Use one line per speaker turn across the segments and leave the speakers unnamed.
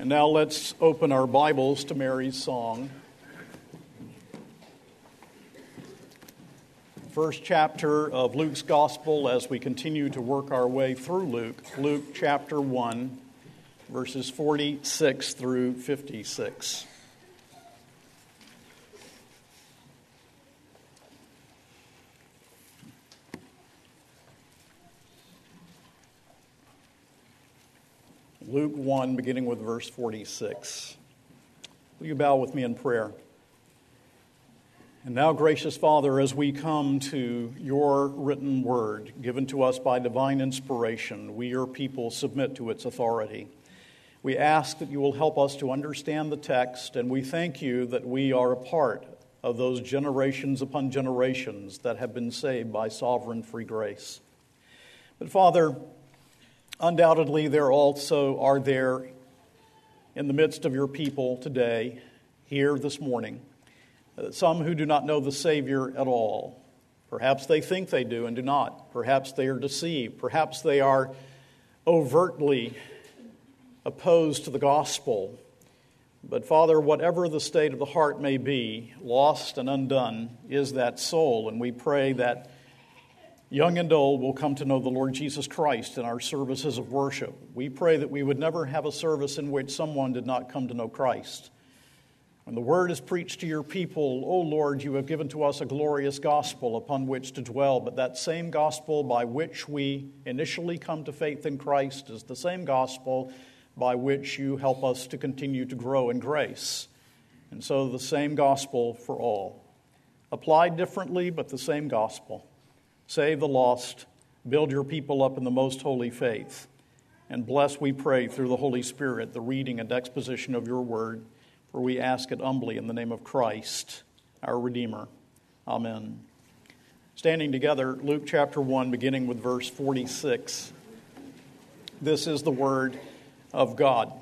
And now let's open our Bibles to Mary's song. First chapter of Luke's Gospel as we continue to work our way through Luke. Luke chapter 1, verses 46 through 56. Luke 1, beginning with verse 46. Will you bow with me in prayer? And now, gracious Father, as we come to your written word given to us by divine inspiration, we, your people, submit to its authority. We ask that you will help us to understand the text, and we thank you that we are a part of those generations upon generations that have been saved by sovereign free grace. But, Father, Undoubtedly, there also are there in the midst of your people today, here this morning, some who do not know the Savior at all. Perhaps they think they do and do not. Perhaps they are deceived. Perhaps they are overtly opposed to the gospel. But, Father, whatever the state of the heart may be, lost and undone is that soul. And we pray that young and old, will come to know the Lord Jesus Christ in our services of worship. We pray that we would never have a service in which someone did not come to know Christ. When the word is preached to your people, O Lord, you have given to us a glorious gospel upon which to dwell, but that same gospel by which we initially come to faith in Christ is the same gospel by which you help us to continue to grow in grace. And so the same gospel for all. Applied differently, but the same gospel. Save the lost, build your people up in the most holy faith, and bless, we pray, through the Holy Spirit, the reading and exposition of your word, for we ask it humbly in the name of Christ, our Redeemer. Amen. Standing together, Luke chapter 1, beginning with verse 46. This is the word of God.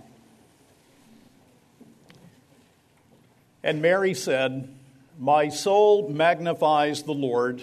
And Mary said, My soul magnifies the Lord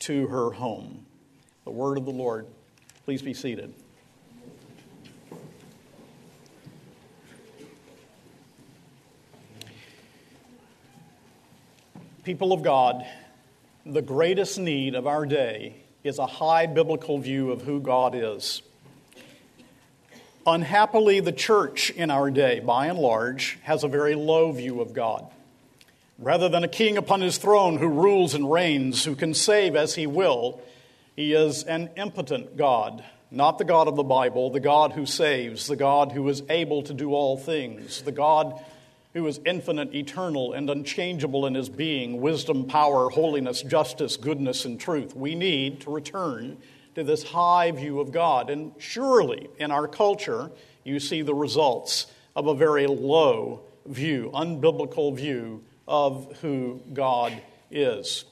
to her home. The word of the Lord. Please be seated. People of God, the greatest need of our day is a high biblical view of who God is. Unhappily, the church in our day, by and large, has a very low view of God. Rather than a king upon his throne who rules and reigns, who can save as he will, he is an impotent God, not the God of the Bible, the God who saves, the God who is able to do all things, the God who is infinite, eternal, and unchangeable in his being wisdom, power, holiness, justice, goodness, and truth. We need to return to this high view of God. And surely in our culture, you see the results of a very low view, unbiblical view of who God is.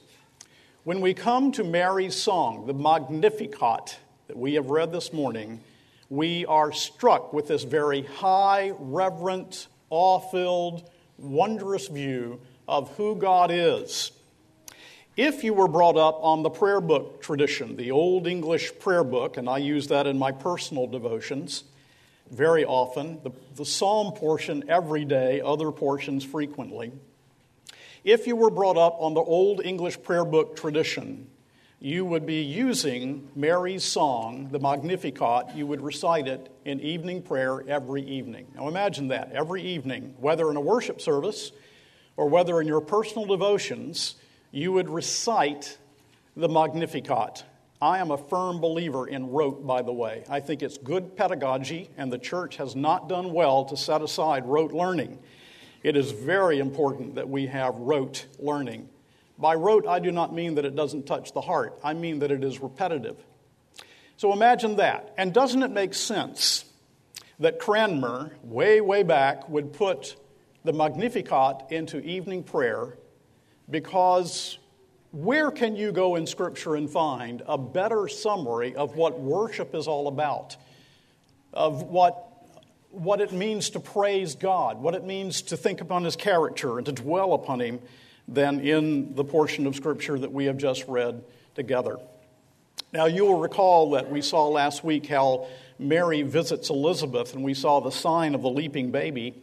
When we come to Mary's song, the Magnificat, that we have read this morning, we are struck with this very high, reverent, awe filled, wondrous view of who God is. If you were brought up on the prayer book tradition, the Old English prayer book, and I use that in my personal devotions very often, the, the psalm portion every day, other portions frequently. If you were brought up on the Old English prayer book tradition, you would be using Mary's song, the Magnificat. You would recite it in evening prayer every evening. Now imagine that, every evening, whether in a worship service or whether in your personal devotions, you would recite the Magnificat. I am a firm believer in rote, by the way. I think it's good pedagogy, and the church has not done well to set aside rote learning. It is very important that we have rote learning. By rote, I do not mean that it doesn't touch the heart, I mean that it is repetitive. So imagine that. And doesn't it make sense that Cranmer, way, way back, would put the Magnificat into evening prayer because where can you go in Scripture and find a better summary of what worship is all about? Of what, what it means to praise God, what it means to think upon His character and to dwell upon Him than in the portion of Scripture that we have just read together. Now, you will recall that we saw last week how Mary visits Elizabeth and we saw the sign of the leaping baby.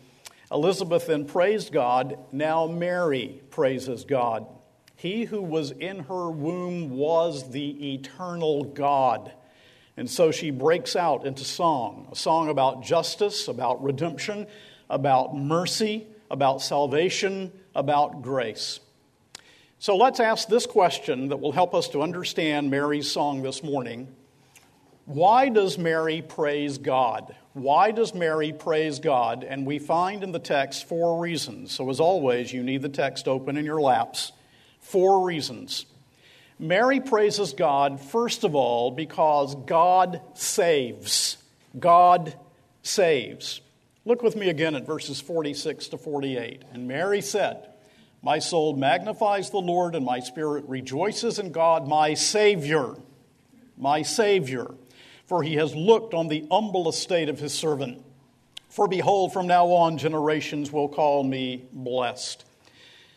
Elizabeth then praised God. Now, Mary praises God. He who was in her womb was the eternal God. And so she breaks out into song a song about justice, about redemption, about mercy, about salvation, about grace. So let's ask this question that will help us to understand Mary's song this morning. Why does Mary praise God? Why does Mary praise God? And we find in the text four reasons. So, as always, you need the text open in your laps. Four reasons. Mary praises God, first of all, because God saves. God saves. Look with me again at verses 46 to 48. And Mary said, My soul magnifies the Lord, and my spirit rejoices in God, my Savior. My Savior. For he has looked on the humble estate of his servant. For behold, from now on generations will call me blessed.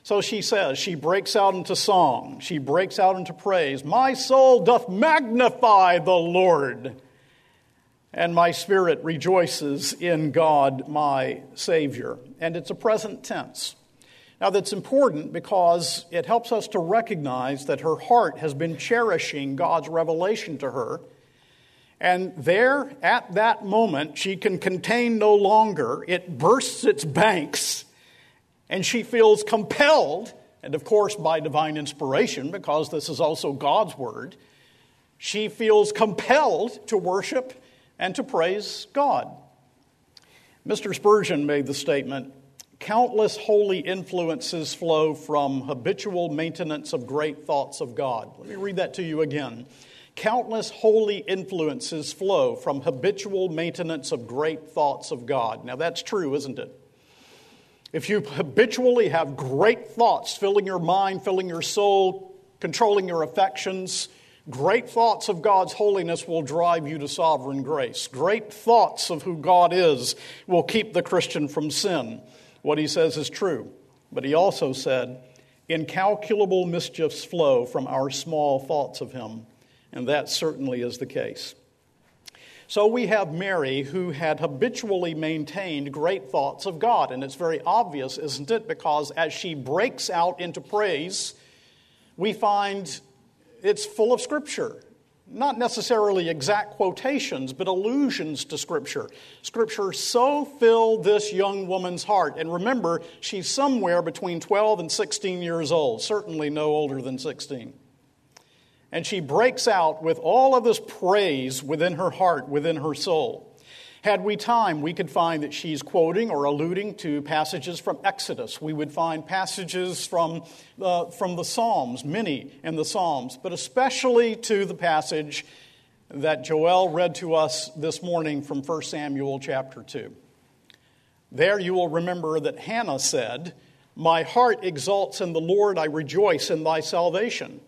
So she says, she breaks out into song, she breaks out into praise. My soul doth magnify the Lord and my spirit rejoices in God, my Savior. And it's a present tense. Now, that's important because it helps us to recognize that her heart has been cherishing God's revelation to her. And there, at that moment, she can contain no longer. It bursts its banks, and she feels compelled, and of course, by divine inspiration, because this is also God's word, she feels compelled to worship and to praise God. Mr. Spurgeon made the statement countless holy influences flow from habitual maintenance of great thoughts of God. Let me read that to you again. Countless holy influences flow from habitual maintenance of great thoughts of God. Now, that's true, isn't it? If you habitually have great thoughts filling your mind, filling your soul, controlling your affections, Great thoughts of God's holiness will drive you to sovereign grace. Great thoughts of who God is will keep the Christian from sin. What he says is true. But he also said, incalculable mischiefs flow from our small thoughts of him. And that certainly is the case. So we have Mary who had habitually maintained great thoughts of God. And it's very obvious, isn't it? Because as she breaks out into praise, we find it's full of Scripture. Not necessarily exact quotations, but allusions to Scripture. Scripture so filled this young woman's heart. And remember, she's somewhere between 12 and 16 years old, certainly no older than 16. And she breaks out with all of this praise within her heart, within her soul. Had we time, we could find that she's quoting or alluding to passages from Exodus. We would find passages from, uh, from the Psalms, many in the Psalms, but especially to the passage that Joel read to us this morning from 1 Samuel chapter 2. There you will remember that Hannah said, My heart exalts in the Lord, I rejoice in thy salvation.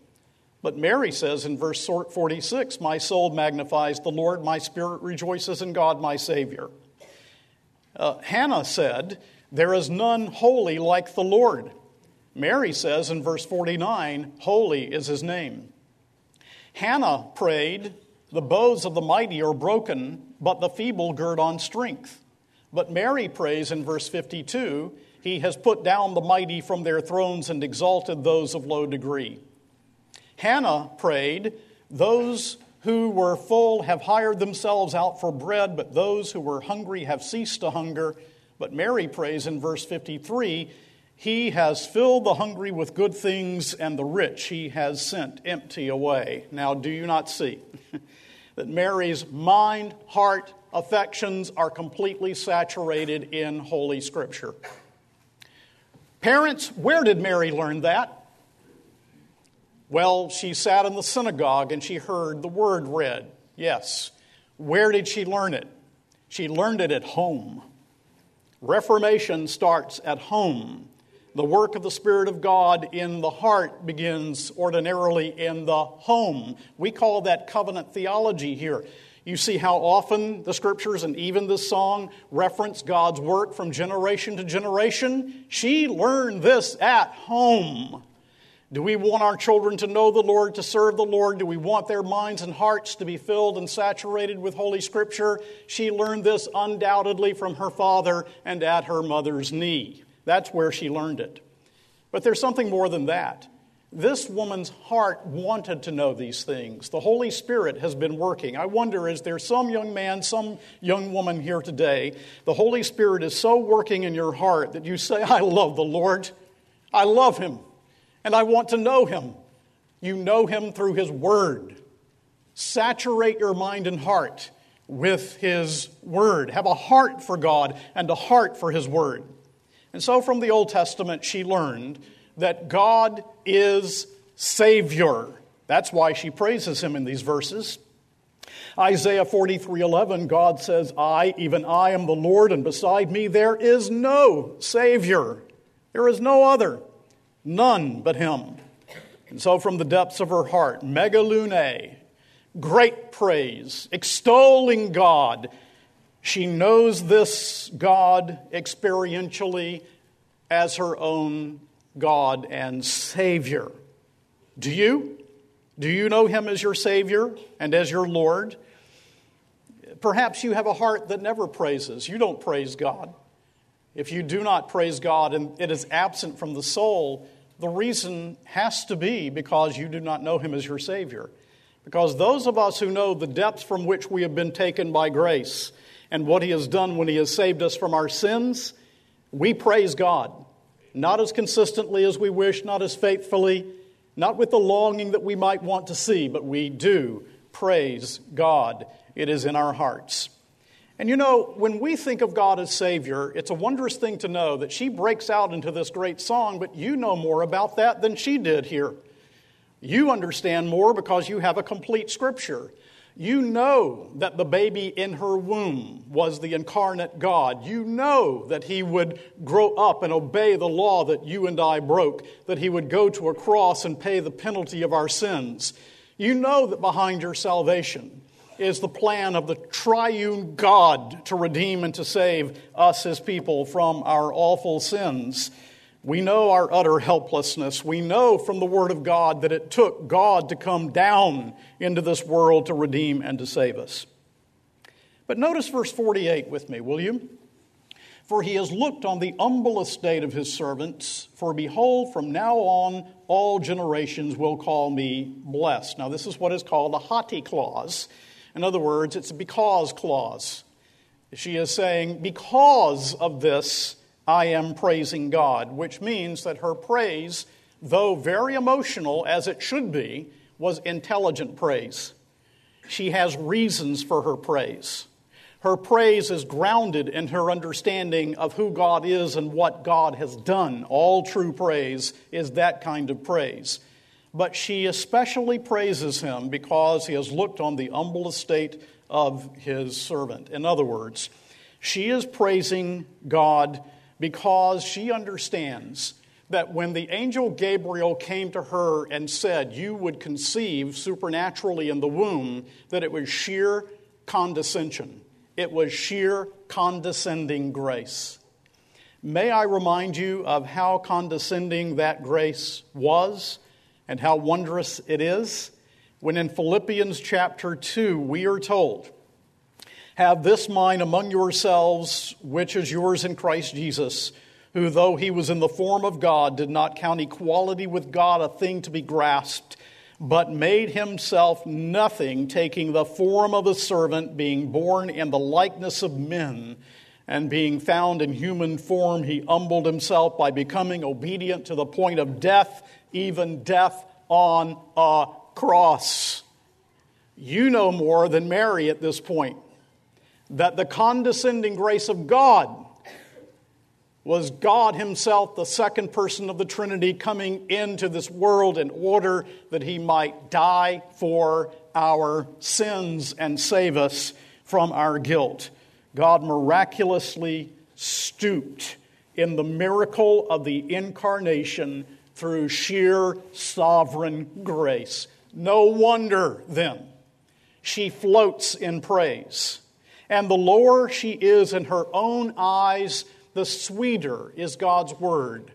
But Mary says in verse 46, My soul magnifies the Lord, my spirit rejoices in God, my Savior. Uh, Hannah said, There is none holy like the Lord. Mary says in verse 49, Holy is his name. Hannah prayed, The bows of the mighty are broken, but the feeble gird on strength. But Mary prays in verse 52, He has put down the mighty from their thrones and exalted those of low degree. Hannah prayed, Those who were full have hired themselves out for bread, but those who were hungry have ceased to hunger. But Mary prays in verse 53 He has filled the hungry with good things, and the rich he has sent empty away. Now, do you not see that Mary's mind, heart, affections are completely saturated in Holy Scripture? Parents, where did Mary learn that? Well, she sat in the synagogue and she heard the word read. Yes. Where did she learn it? She learned it at home. Reformation starts at home. The work of the Spirit of God in the heart begins ordinarily in the home. We call that covenant theology here. You see how often the scriptures and even this song reference God's work from generation to generation? She learned this at home. Do we want our children to know the Lord, to serve the Lord? Do we want their minds and hearts to be filled and saturated with Holy Scripture? She learned this undoubtedly from her father and at her mother's knee. That's where she learned it. But there's something more than that. This woman's heart wanted to know these things. The Holy Spirit has been working. I wonder, is there some young man, some young woman here today? The Holy Spirit is so working in your heart that you say, I love the Lord. I love Him and I want to know him. You know him through his word. Saturate your mind and heart with his word. Have a heart for God and a heart for his word. And so from the Old Testament, she learned that God is Savior. That's why she praises him in these verses. Isaiah 43:11 God says, "I, even I am the Lord and beside me there is no savior. There is no other." None but him. And so, from the depths of her heart, megalune, great praise, extolling God, she knows this God experientially as her own God and Savior. Do you? Do you know Him as your Savior and as your Lord? Perhaps you have a heart that never praises. You don't praise God. If you do not praise God and it is absent from the soul, the reason has to be because you do not know him as your Savior. Because those of us who know the depths from which we have been taken by grace and what he has done when he has saved us from our sins, we praise God. Not as consistently as we wish, not as faithfully, not with the longing that we might want to see, but we do praise God. It is in our hearts. And you know, when we think of God as Savior, it's a wondrous thing to know that she breaks out into this great song, but you know more about that than she did here. You understand more because you have a complete scripture. You know that the baby in her womb was the incarnate God. You know that he would grow up and obey the law that you and I broke, that he would go to a cross and pay the penalty of our sins. You know that behind your salvation, is the plan of the triune God to redeem and to save us, his people, from our awful sins. We know our utter helplessness. We know from the Word of God that it took God to come down into this world to redeem and to save us. But notice verse 48 with me, will you? For he has looked on the humble estate of his servants. For behold, from now on, all generations will call me blessed. Now, this is what is called a hoti clause. In other words, it's a because clause. She is saying, Because of this, I am praising God, which means that her praise, though very emotional as it should be, was intelligent praise. She has reasons for her praise. Her praise is grounded in her understanding of who God is and what God has done. All true praise is that kind of praise but she especially praises him because he has looked on the humble estate of his servant. In other words, she is praising God because she understands that when the angel Gabriel came to her and said, You would conceive supernaturally in the womb, that it was sheer condescension. It was sheer condescending grace. May I remind you of how condescending that grace was? And how wondrous it is when in Philippians chapter 2 we are told, Have this mind among yourselves, which is yours in Christ Jesus, who, though he was in the form of God, did not count equality with God a thing to be grasped, but made himself nothing, taking the form of a servant, being born in the likeness of men, and being found in human form, he humbled himself by becoming obedient to the point of death, even death on a cross. You know more than Mary at this point that the condescending grace of God was God Himself, the second person of the Trinity, coming into this world in order that He might die for our sins and save us from our guilt. God miraculously stooped in the miracle of the incarnation through sheer sovereign grace. No wonder then she floats in praise. And the lower she is in her own eyes, the sweeter is God's word.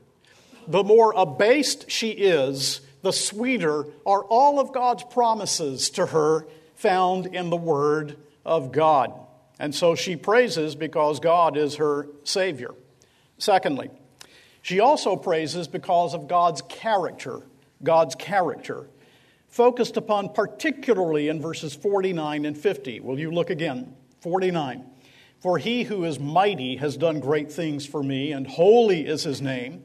The more abased she is, the sweeter are all of God's promises to her found in the word of God. And so she praises because God is her Savior. Secondly, she also praises because of God's character. God's character, focused upon particularly in verses 49 and 50. Will you look again? 49. For he who is mighty has done great things for me, and holy is his name,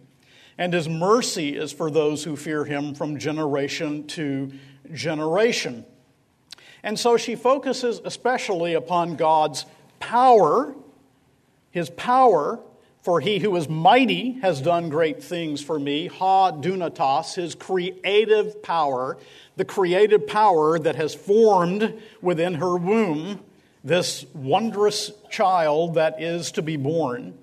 and his mercy is for those who fear him from generation to generation. And so she focuses especially upon God's power, his power, for he who is mighty has done great things for me. Ha dunatos, his creative power, the creative power that has formed within her womb this wondrous child that is to be born.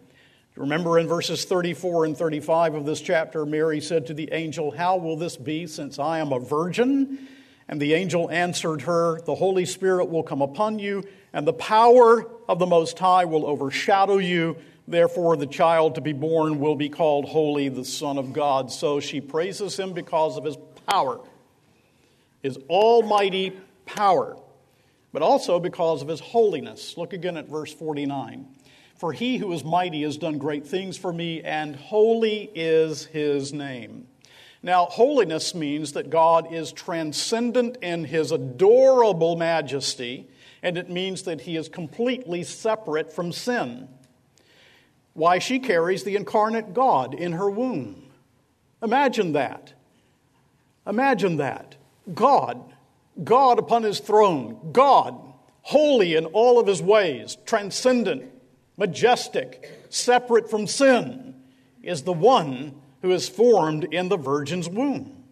Remember in verses 34 and 35 of this chapter, Mary said to the angel, How will this be since I am a virgin? And the angel answered her, The Holy Spirit will come upon you, and the power of the Most High will overshadow you. Therefore, the child to be born will be called Holy, the Son of God. So she praises him because of his power, his almighty power but also because of his holiness. Look again at verse 49. For he who is mighty has done great things for me, and holy is his name. Now, holiness means that God is transcendent in his adorable majesty, and it means that he is completely separate from sin. Why, she carries the incarnate God in her womb. Imagine that. Imagine that. God God upon his throne, God, holy in all of his ways, transcendent, majestic, separate from sin, is the one who is formed in the virgin's womb,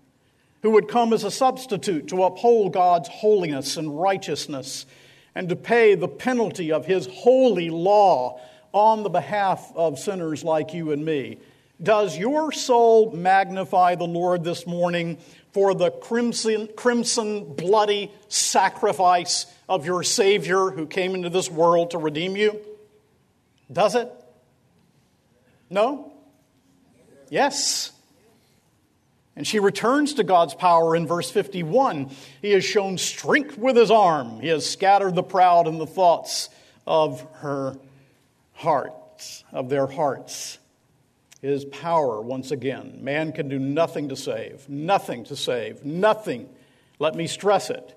who would come as a substitute to uphold God's holiness and righteousness and to pay the penalty of his holy law on the behalf of sinners like you and me. Does your soul magnify the Lord this morning for the crimson, crimson, bloody sacrifice of your Savior who came into this world to redeem you? Does it? No? Yes. And she returns to God's power in verse 51. He has shown strength with his arm, he has scattered the proud in the thoughts of her heart, of their hearts is power once again. Man can do nothing to save, nothing to save, nothing. Let me stress it.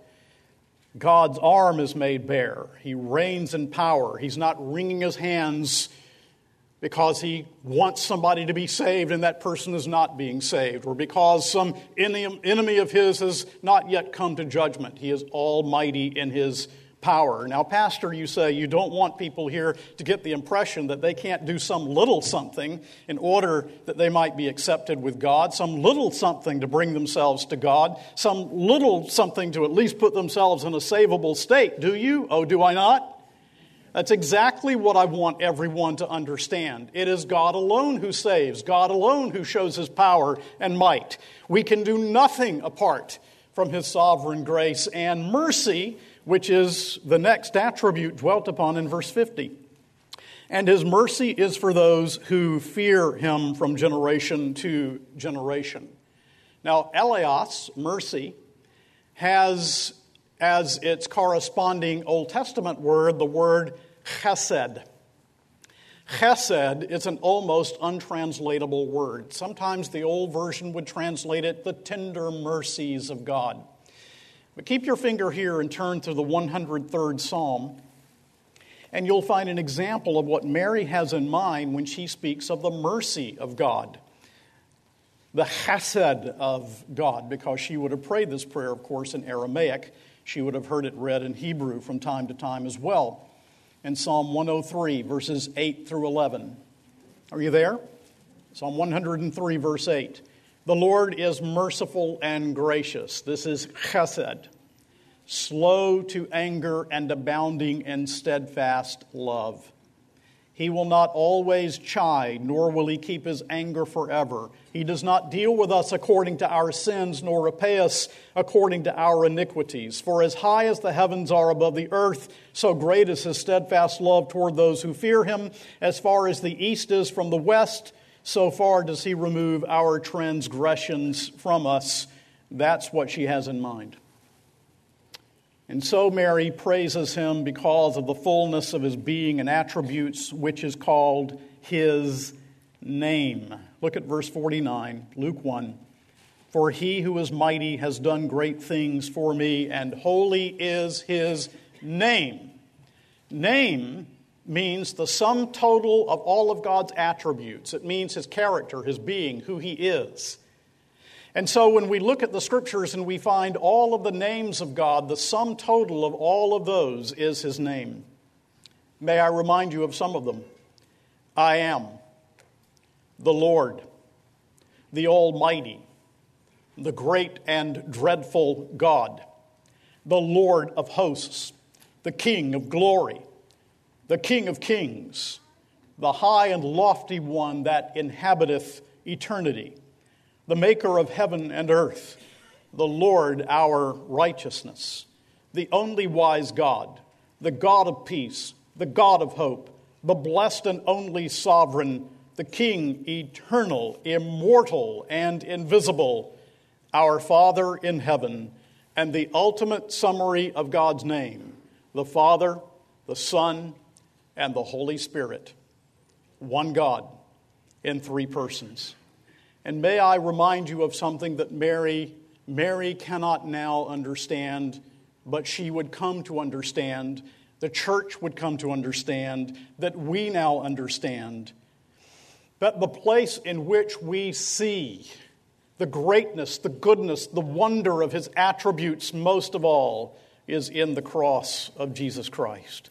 God's arm is made bare. He reigns in power. He's not wringing his hands because he wants somebody to be saved and that person is not being saved, or because some enemy of his has not yet come to judgment. He is almighty in his power. Now, Pastor, you say you don't want people here to get the impression that they can't do some little something in order that they might be accepted with God, some little something to bring themselves to God, some little something to at least put themselves in a savable state. Do you? Oh, do I not? That's exactly what I want everyone to understand. It is God alone who saves, God alone who shows his power and might. We can do nothing apart from his sovereign grace and mercy which is the next attribute dwelt upon in verse 50. And his mercy is for those who fear him from generation to generation. Now, eleos, mercy, has as its corresponding Old Testament word the word chesed. Chesed is an almost untranslatable word. Sometimes the old version would translate it the tender mercies of God. But keep your finger here and turn to the 103rd Psalm, and you'll find an example of what Mary has in mind when she speaks of the mercy of God, the chesed of God, because she would have prayed this prayer, of course, in Aramaic. She would have heard it read in Hebrew from time to time as well. In Psalm 103, verses 8 through 11. Are you there? Psalm 103, verse 8. The Lord is merciful and gracious. This is chesed, slow to anger and abounding in steadfast love. He will not always chide, nor will he keep his anger forever. He does not deal with us according to our sins, nor repay us according to our iniquities. For as high as the heavens are above the earth, so great is his steadfast love toward those who fear him. As far as the east is from the west, so far does he remove our transgressions from us. That's what she has in mind. And so Mary praises him because of the fullness of his being and attributes, which is called his name. Look at verse 49, Luke 1. For he who is mighty has done great things for me, and holy is his name. Name means the sum total of all of God's attributes. It means his character, his being, who he is. And so when we look at the scriptures and we find all of the names of God, the sum total of all of those is his name. May I remind you of some of them? I am the Lord, the Almighty, the great and dreadful God, the Lord of hosts, the King of glory the King of kings, the high and lofty one that inhabiteth eternity, the maker of heaven and earth, the Lord our righteousness, the only wise God, the God of peace, the God of hope, the blessed and only sovereign, the King eternal, immortal, and invisible, our Father in heaven, and the ultimate summary of God's name, the Father, the Son, and the Holy Spirit, one God in three persons. And may I remind you of something that Mary Mary cannot now understand, but she would come to understand, the church would come to understand, that we now understand. That the place in which we see the greatness, the goodness, the wonder of his attributes most of all is in the cross of Jesus Christ.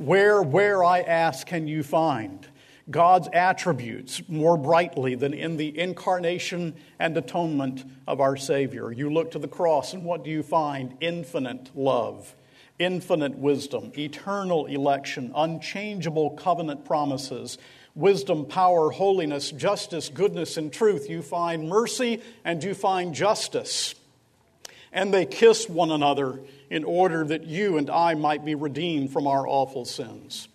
Where, where, I ask, can you find God's attributes more brightly than in the incarnation and atonement of our Savior? You look to the cross, and what do you find? Infinite love, infinite wisdom, eternal election, unchangeable covenant promises, wisdom, power, holiness, justice, goodness, and truth. You find mercy and you find justice. And they kiss one another in order that you and I might be redeemed from our awful sins.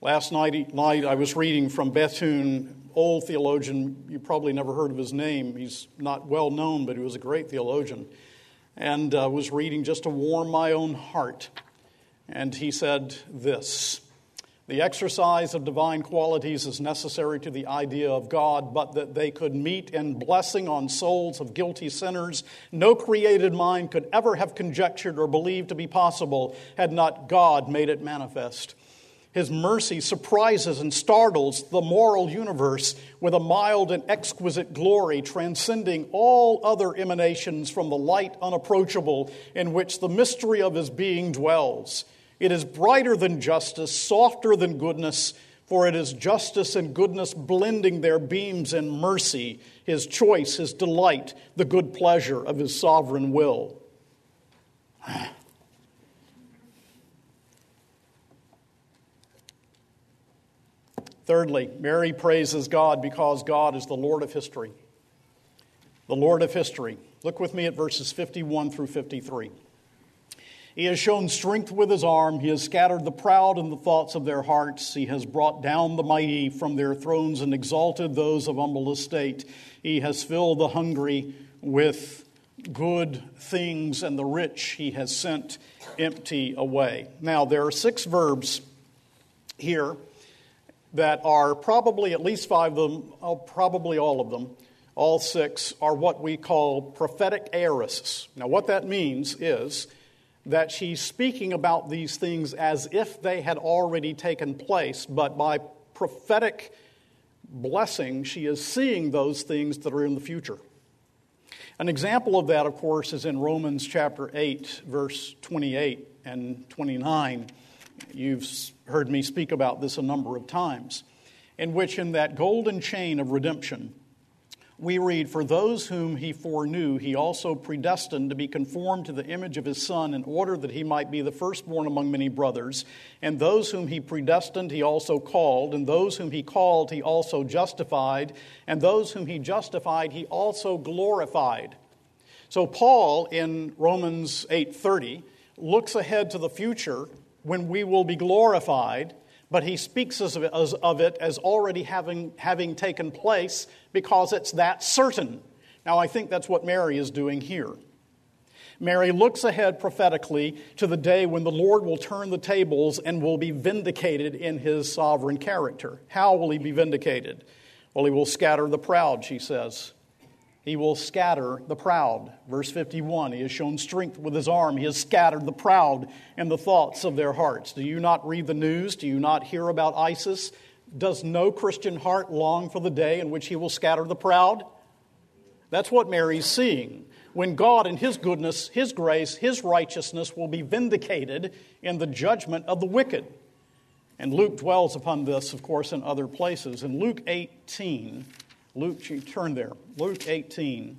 Last night, night I was reading from Bethune, old theologian. You probably never heard of his name. He's not well known, but he was a great theologian. And uh, was reading just to warm my own heart. And he said this the exercise of divine qualities is necessary to the idea of God, but that they could meet in blessing on souls of guilty sinners, no created mind could ever have conjectured or believed to be possible had not God made it manifest. His mercy surprises and startles the moral universe with a mild and exquisite glory, transcending all other emanations from the light unapproachable in which the mystery of his being dwells. It is brighter than justice, softer than goodness, for it is justice and goodness blending their beams in mercy, his choice, his delight, the good pleasure of his sovereign will. Thirdly, Mary praises God because God is the Lord of history. The Lord of history. Look with me at verses 51 through 53. He has shown strength with his arm. He has scattered the proud in the thoughts of their hearts. He has brought down the mighty from their thrones and exalted those of humble estate. He has filled the hungry with good things, and the rich he has sent empty away. Now, there are six verbs here that are probably, at least five of them, oh, probably all of them, all six are what we call prophetic aorists. Now, what that means is that she's speaking about these things as if they had already taken place, but by prophetic blessing, she is seeing those things that are in the future. An example of that, of course, is in Romans chapter 8, verse 28 and 29. You've heard me speak about this a number of times, in which, in that golden chain of redemption, we read, For those whom he foreknew, he also predestined to be conformed to the image of his Son, in order that he might be the firstborn among many brothers. And those whom he predestined, he also called. And those whom he called, he also justified. And those whom he justified, he also glorified. So Paul in Romans 8:30 looks ahead to the future when we will be glorified but he speaks of it, as, of it as already having, having taken place because it's that certain. Now, I think that's what Mary is doing here. Mary looks ahead prophetically to the day when the Lord will turn the tables and will be vindicated in his sovereign character. How will he be vindicated? Well, he will scatter the proud, she says. He will scatter the proud. Verse 51 He has shown strength with his arm. He has scattered the proud and the thoughts of their hearts. Do you not read the news? Do you not hear about ISIS? Does no Christian heart long for the day in which he will scatter the proud? That's what Mary's seeing. When God, in his goodness, his grace, his righteousness will be vindicated in the judgment of the wicked. And Luke dwells upon this, of course, in other places. In Luke 18, Luke, turn there. Luke 18,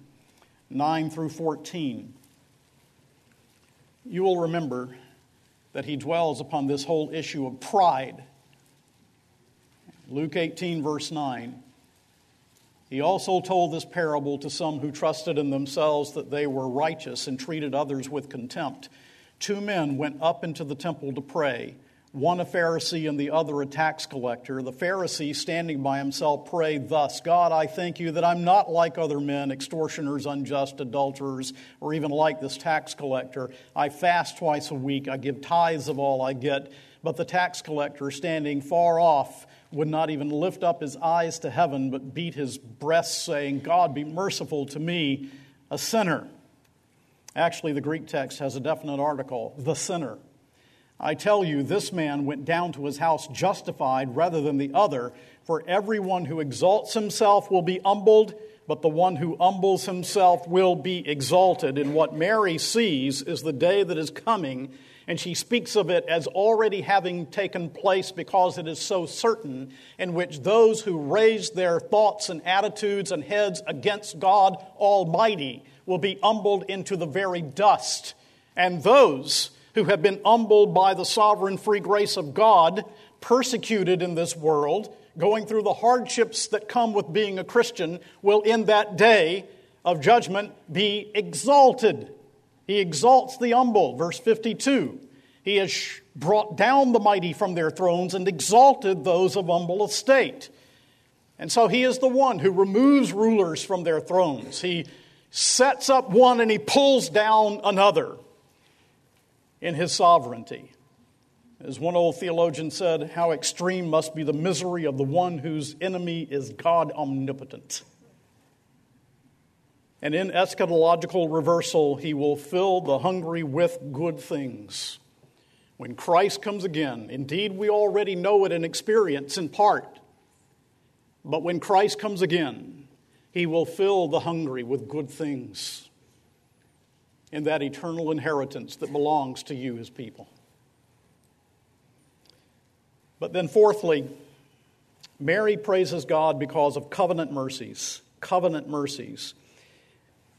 9 through 14. You will remember that he dwells upon this whole issue of pride. Luke 18, verse 9. He also told this parable to some who trusted in themselves that they were righteous and treated others with contempt. Two men went up into the temple to pray one a Pharisee and the other a tax collector. The Pharisee, standing by himself, prayed thus God, I thank you that I'm not like other men, extortioners, unjust, adulterers, or even like this tax collector. I fast twice a week, I give tithes of all I get. But the tax collector, standing far off, would not even lift up his eyes to heaven, but beat his breast, saying, God, be merciful to me, a sinner. Actually, the Greek text has a definite article, the sinner. I tell you, this man went down to his house justified rather than the other. For everyone who exalts himself will be humbled, but the one who humbles himself will be exalted. And what Mary sees is the day that is coming, and she speaks of it as already having taken place because it is so certain, in which those who raise their thoughts and attitudes and heads against God Almighty will be humbled into the very dust. And those who have been humbled by the sovereign free grace of God, persecuted in this world, going through the hardships that come with being a Christian, will in that day of judgment be exalted. He exalts the humble. Verse 52 He has brought down the mighty from their thrones and exalted those of humble estate. And so he is the one who removes rulers from their thrones. He sets up one and he pulls down another in his sovereignty. As one old theologian said, how extreme must be the misery of the one whose enemy is God omnipotent. And in eschatological reversal, he will fill the hungry with good things. When Christ comes again, indeed, we already know it in experience in part, but when Christ comes again, he will fill the hungry with good things in that eternal inheritance that belongs to you, his people. But then, fourthly, Mary praises God because of covenant mercies. Covenant mercies.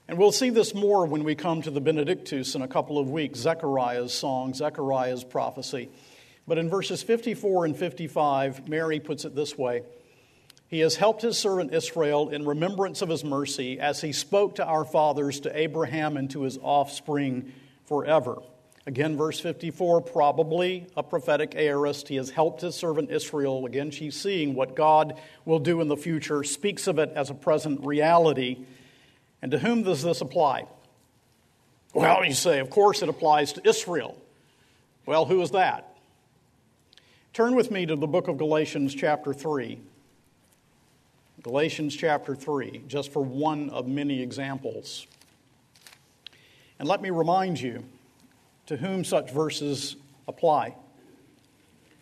And we'll see this more when we come to the Benedictus in a couple of weeks, Zechariah's song, Zechariah's prophecy. But in verses 54 and 55, Mary puts it this way he has helped his servant Israel in remembrance of his mercy as he spoke to our fathers, to Abraham, and to his offspring forever. Again, verse 54, probably a prophetic aorist. He has helped his servant Israel. Again, she's seeing what God will do in the future, speaks of it as a present reality. And to whom does this apply? Well, you say, of course it applies to Israel. Well, who is that? Turn with me to the book of Galatians, chapter 3. Galatians chapter 3, just for one of many examples. And let me remind you to whom such verses apply.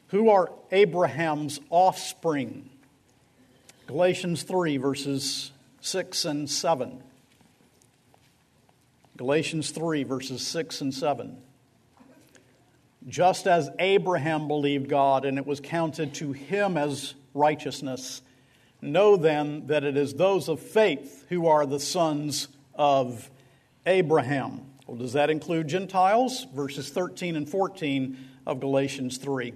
Who are Abraham's offspring? Galatians 3, verses 6 and 7. Galatians 3, verses 6 and 7. Just as Abraham believed God and it was counted to him as righteousness, know then that it is those of faith who are the sons of Abraham. Well, does that include Gentiles? Verses 13 and 14 of Galatians 3.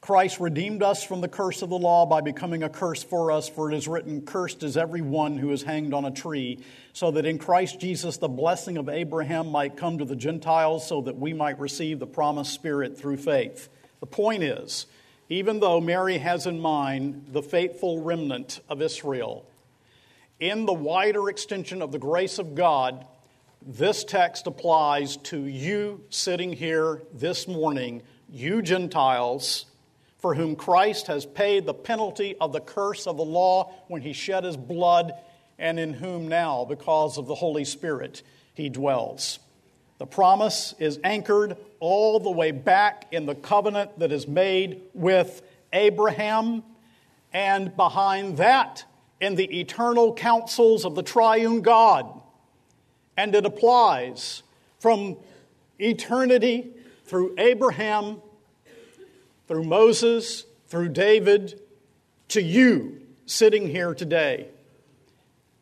Christ redeemed us from the curse of the law by becoming a curse for us, for it is written, Cursed is every one who is hanged on a tree, so that in Christ Jesus the blessing of Abraham might come to the Gentiles, so that we might receive the promised Spirit through faith. The point is, even though Mary has in mind the faithful remnant of Israel, in the wider extension of the grace of God, this text applies to you sitting here this morning, you Gentiles for whom Christ has paid the penalty of the curse of the law when he shed his blood, and in whom now, because of the Holy Spirit, he dwells. The promise is anchored all the way back in the covenant that is made with Abraham, and behind that, in the eternal counsels of the triune God. And it applies from eternity through Abraham through Moses, through David, to you sitting here today.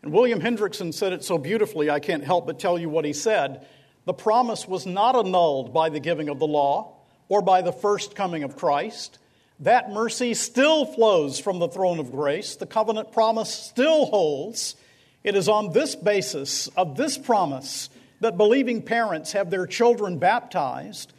And William Hendriksen said it so beautifully, I can't help but tell you what he said. The promise was not annulled by the giving of the law or by the first coming of Christ. That mercy still flows from the throne of grace. The covenant promise still holds. It is on this basis of this promise that believing parents have their children baptized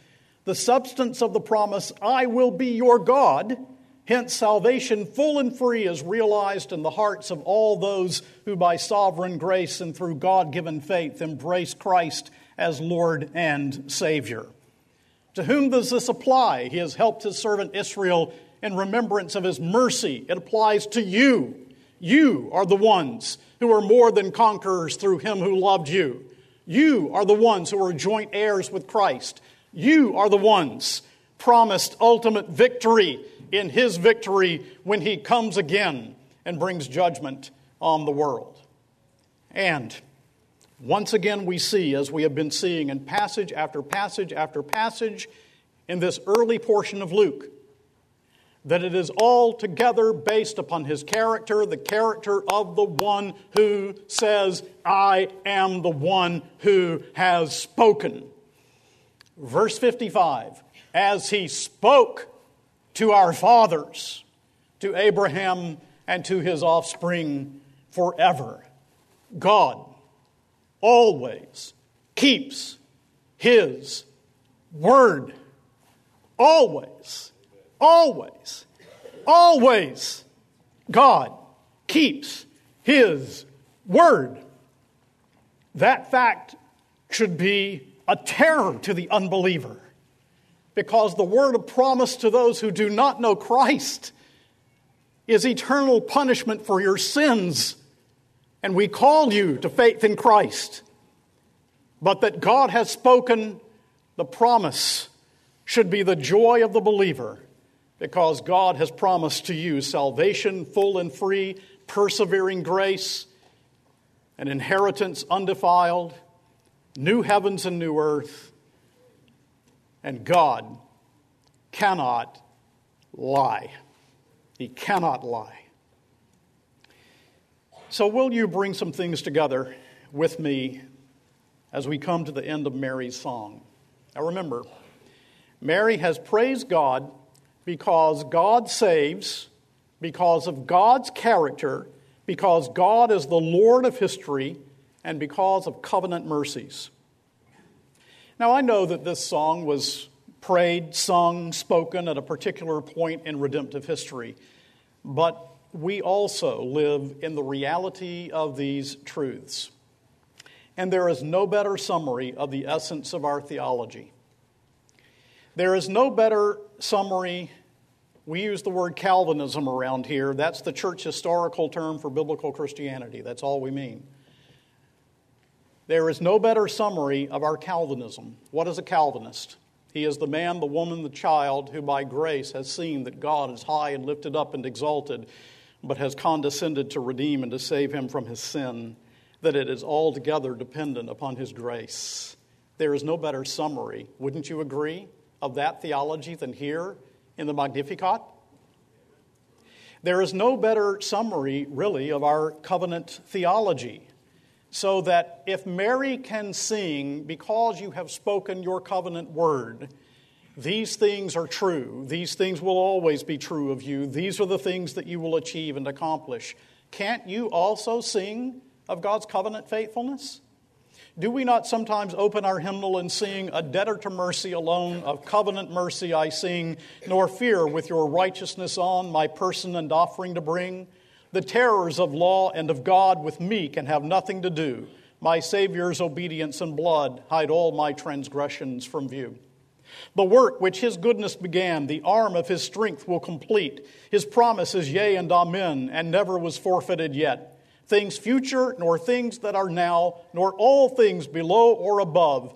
the substance of the promise, I will be your God. Hence, salvation full and free is realized in the hearts of all those who, by sovereign grace and through God given faith, embrace Christ as Lord and Savior. To whom does this apply? He has helped his servant Israel in remembrance of his mercy. It applies to you. You are the ones who are more than conquerors through him who loved you. You are the ones who are joint heirs with Christ. You are the ones promised ultimate victory in his victory when he comes again and brings judgment on the world. And once again, we see, as we have been seeing in passage after passage after passage in this early portion of Luke, that it is altogether based upon his character, the character of the one who says, I am the one who has spoken. Verse 55 As he spoke to our fathers, to Abraham and to his offspring forever, God always keeps his word. Always, always, always, God keeps his word. That fact should be a terror to the unbeliever because the word of promise to those who do not know Christ is eternal punishment for your sins. And we call you to faith in Christ. But that God has spoken, the promise should be the joy of the believer because God has promised to you salvation full and free, persevering grace, an inheritance undefiled new heavens and new earth, and God cannot lie. He cannot lie. So, will you bring some things together with me as we come to the end of Mary's song? Now, remember, Mary has praised God because God saves, because of God's character, because God is the Lord of history, and because of covenant mercies. Now, I know that this song was prayed, sung, spoken at a particular point in redemptive history, but we also live in the reality of these truths. And there is no better summary of the essence of our theology. There is no better summary We use the word Calvinism around here. That's the church historical term for biblical Christianity. That's all we mean. There is no better summary of our Calvinism. What is a Calvinist? He is the man, the woman, the child who by grace has seen that God is high and lifted up and exalted, but has condescended to redeem and to save him from his sin, that it is altogether dependent upon his grace. There is no better summary, wouldn't you agree, of that theology than here in the Magnificat? There is no better summary, really, of our covenant theology. So that if Mary can sing, because you have spoken your covenant word, these things are true. These things will always be true of you. These are the things that you will achieve and accomplish. Can't you also sing of God's covenant faithfulness? Do we not sometimes open our hymnal and sing, A debtor to mercy alone, of covenant mercy I sing, nor fear with your righteousness on my person and offering to bring? The terrors of law and of God with me can have nothing to do. My Savior's obedience and blood hide all my transgressions from view. The work which his goodness began, the arm of his strength will complete. His promise is yea and amen, and never was forfeited yet things future, nor things that are now, nor all things below or above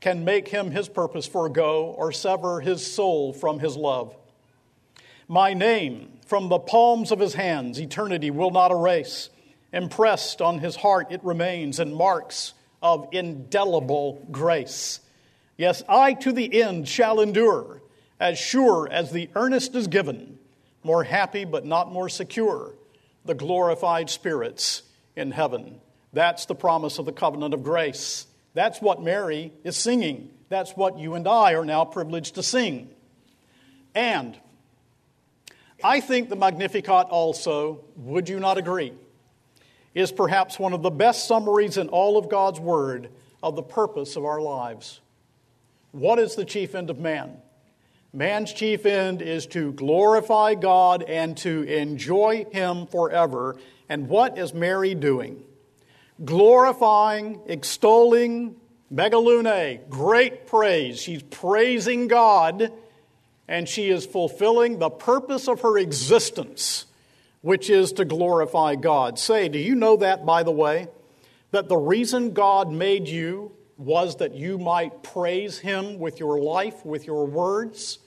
can make him his purpose forego or sever his soul from his love. My name from the palms of his hands eternity will not erase. Impressed on his heart it remains in marks of indelible grace. Yes, I to the end shall endure, as sure as the earnest is given, more happy but not more secure the glorified spirits in heaven. That's the promise of the covenant of grace. That's what Mary is singing. That's what you and I are now privileged to sing. And I think the Magnificat also, would you not agree, is perhaps one of the best summaries in all of God's Word of the purpose of our lives. What is the chief end of man? Man's chief end is to glorify God and to enjoy Him forever. And what is Mary doing? Glorifying, extolling, megalune, great praise. She's praising God and she is fulfilling the purpose of her existence, which is to glorify God. Say, do you know that, by the way? That the reason God made you was that you might praise Him with your life, with your words.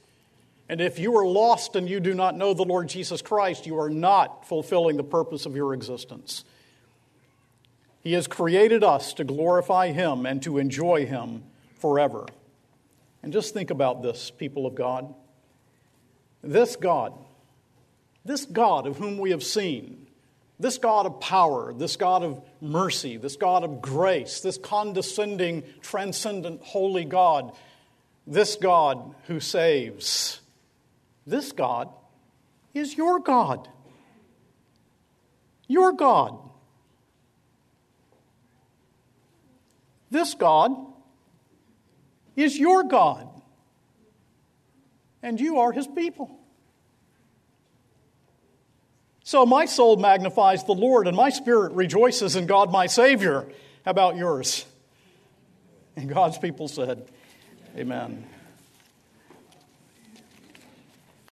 And if you are lost and you do not know the Lord Jesus Christ, you are not fulfilling the purpose of your existence. He has created us to glorify Him and to enjoy Him forever. And just think about this, people of God. This God, this God of whom we have seen, this God of power, this God of mercy, this God of grace, this condescending, transcendent, holy God, this God who saves this God is your God. Your God. This God is your God. And you are his people. So my soul magnifies the Lord, and my spirit rejoices in God my Savior. How about yours? And God's people said, Amen.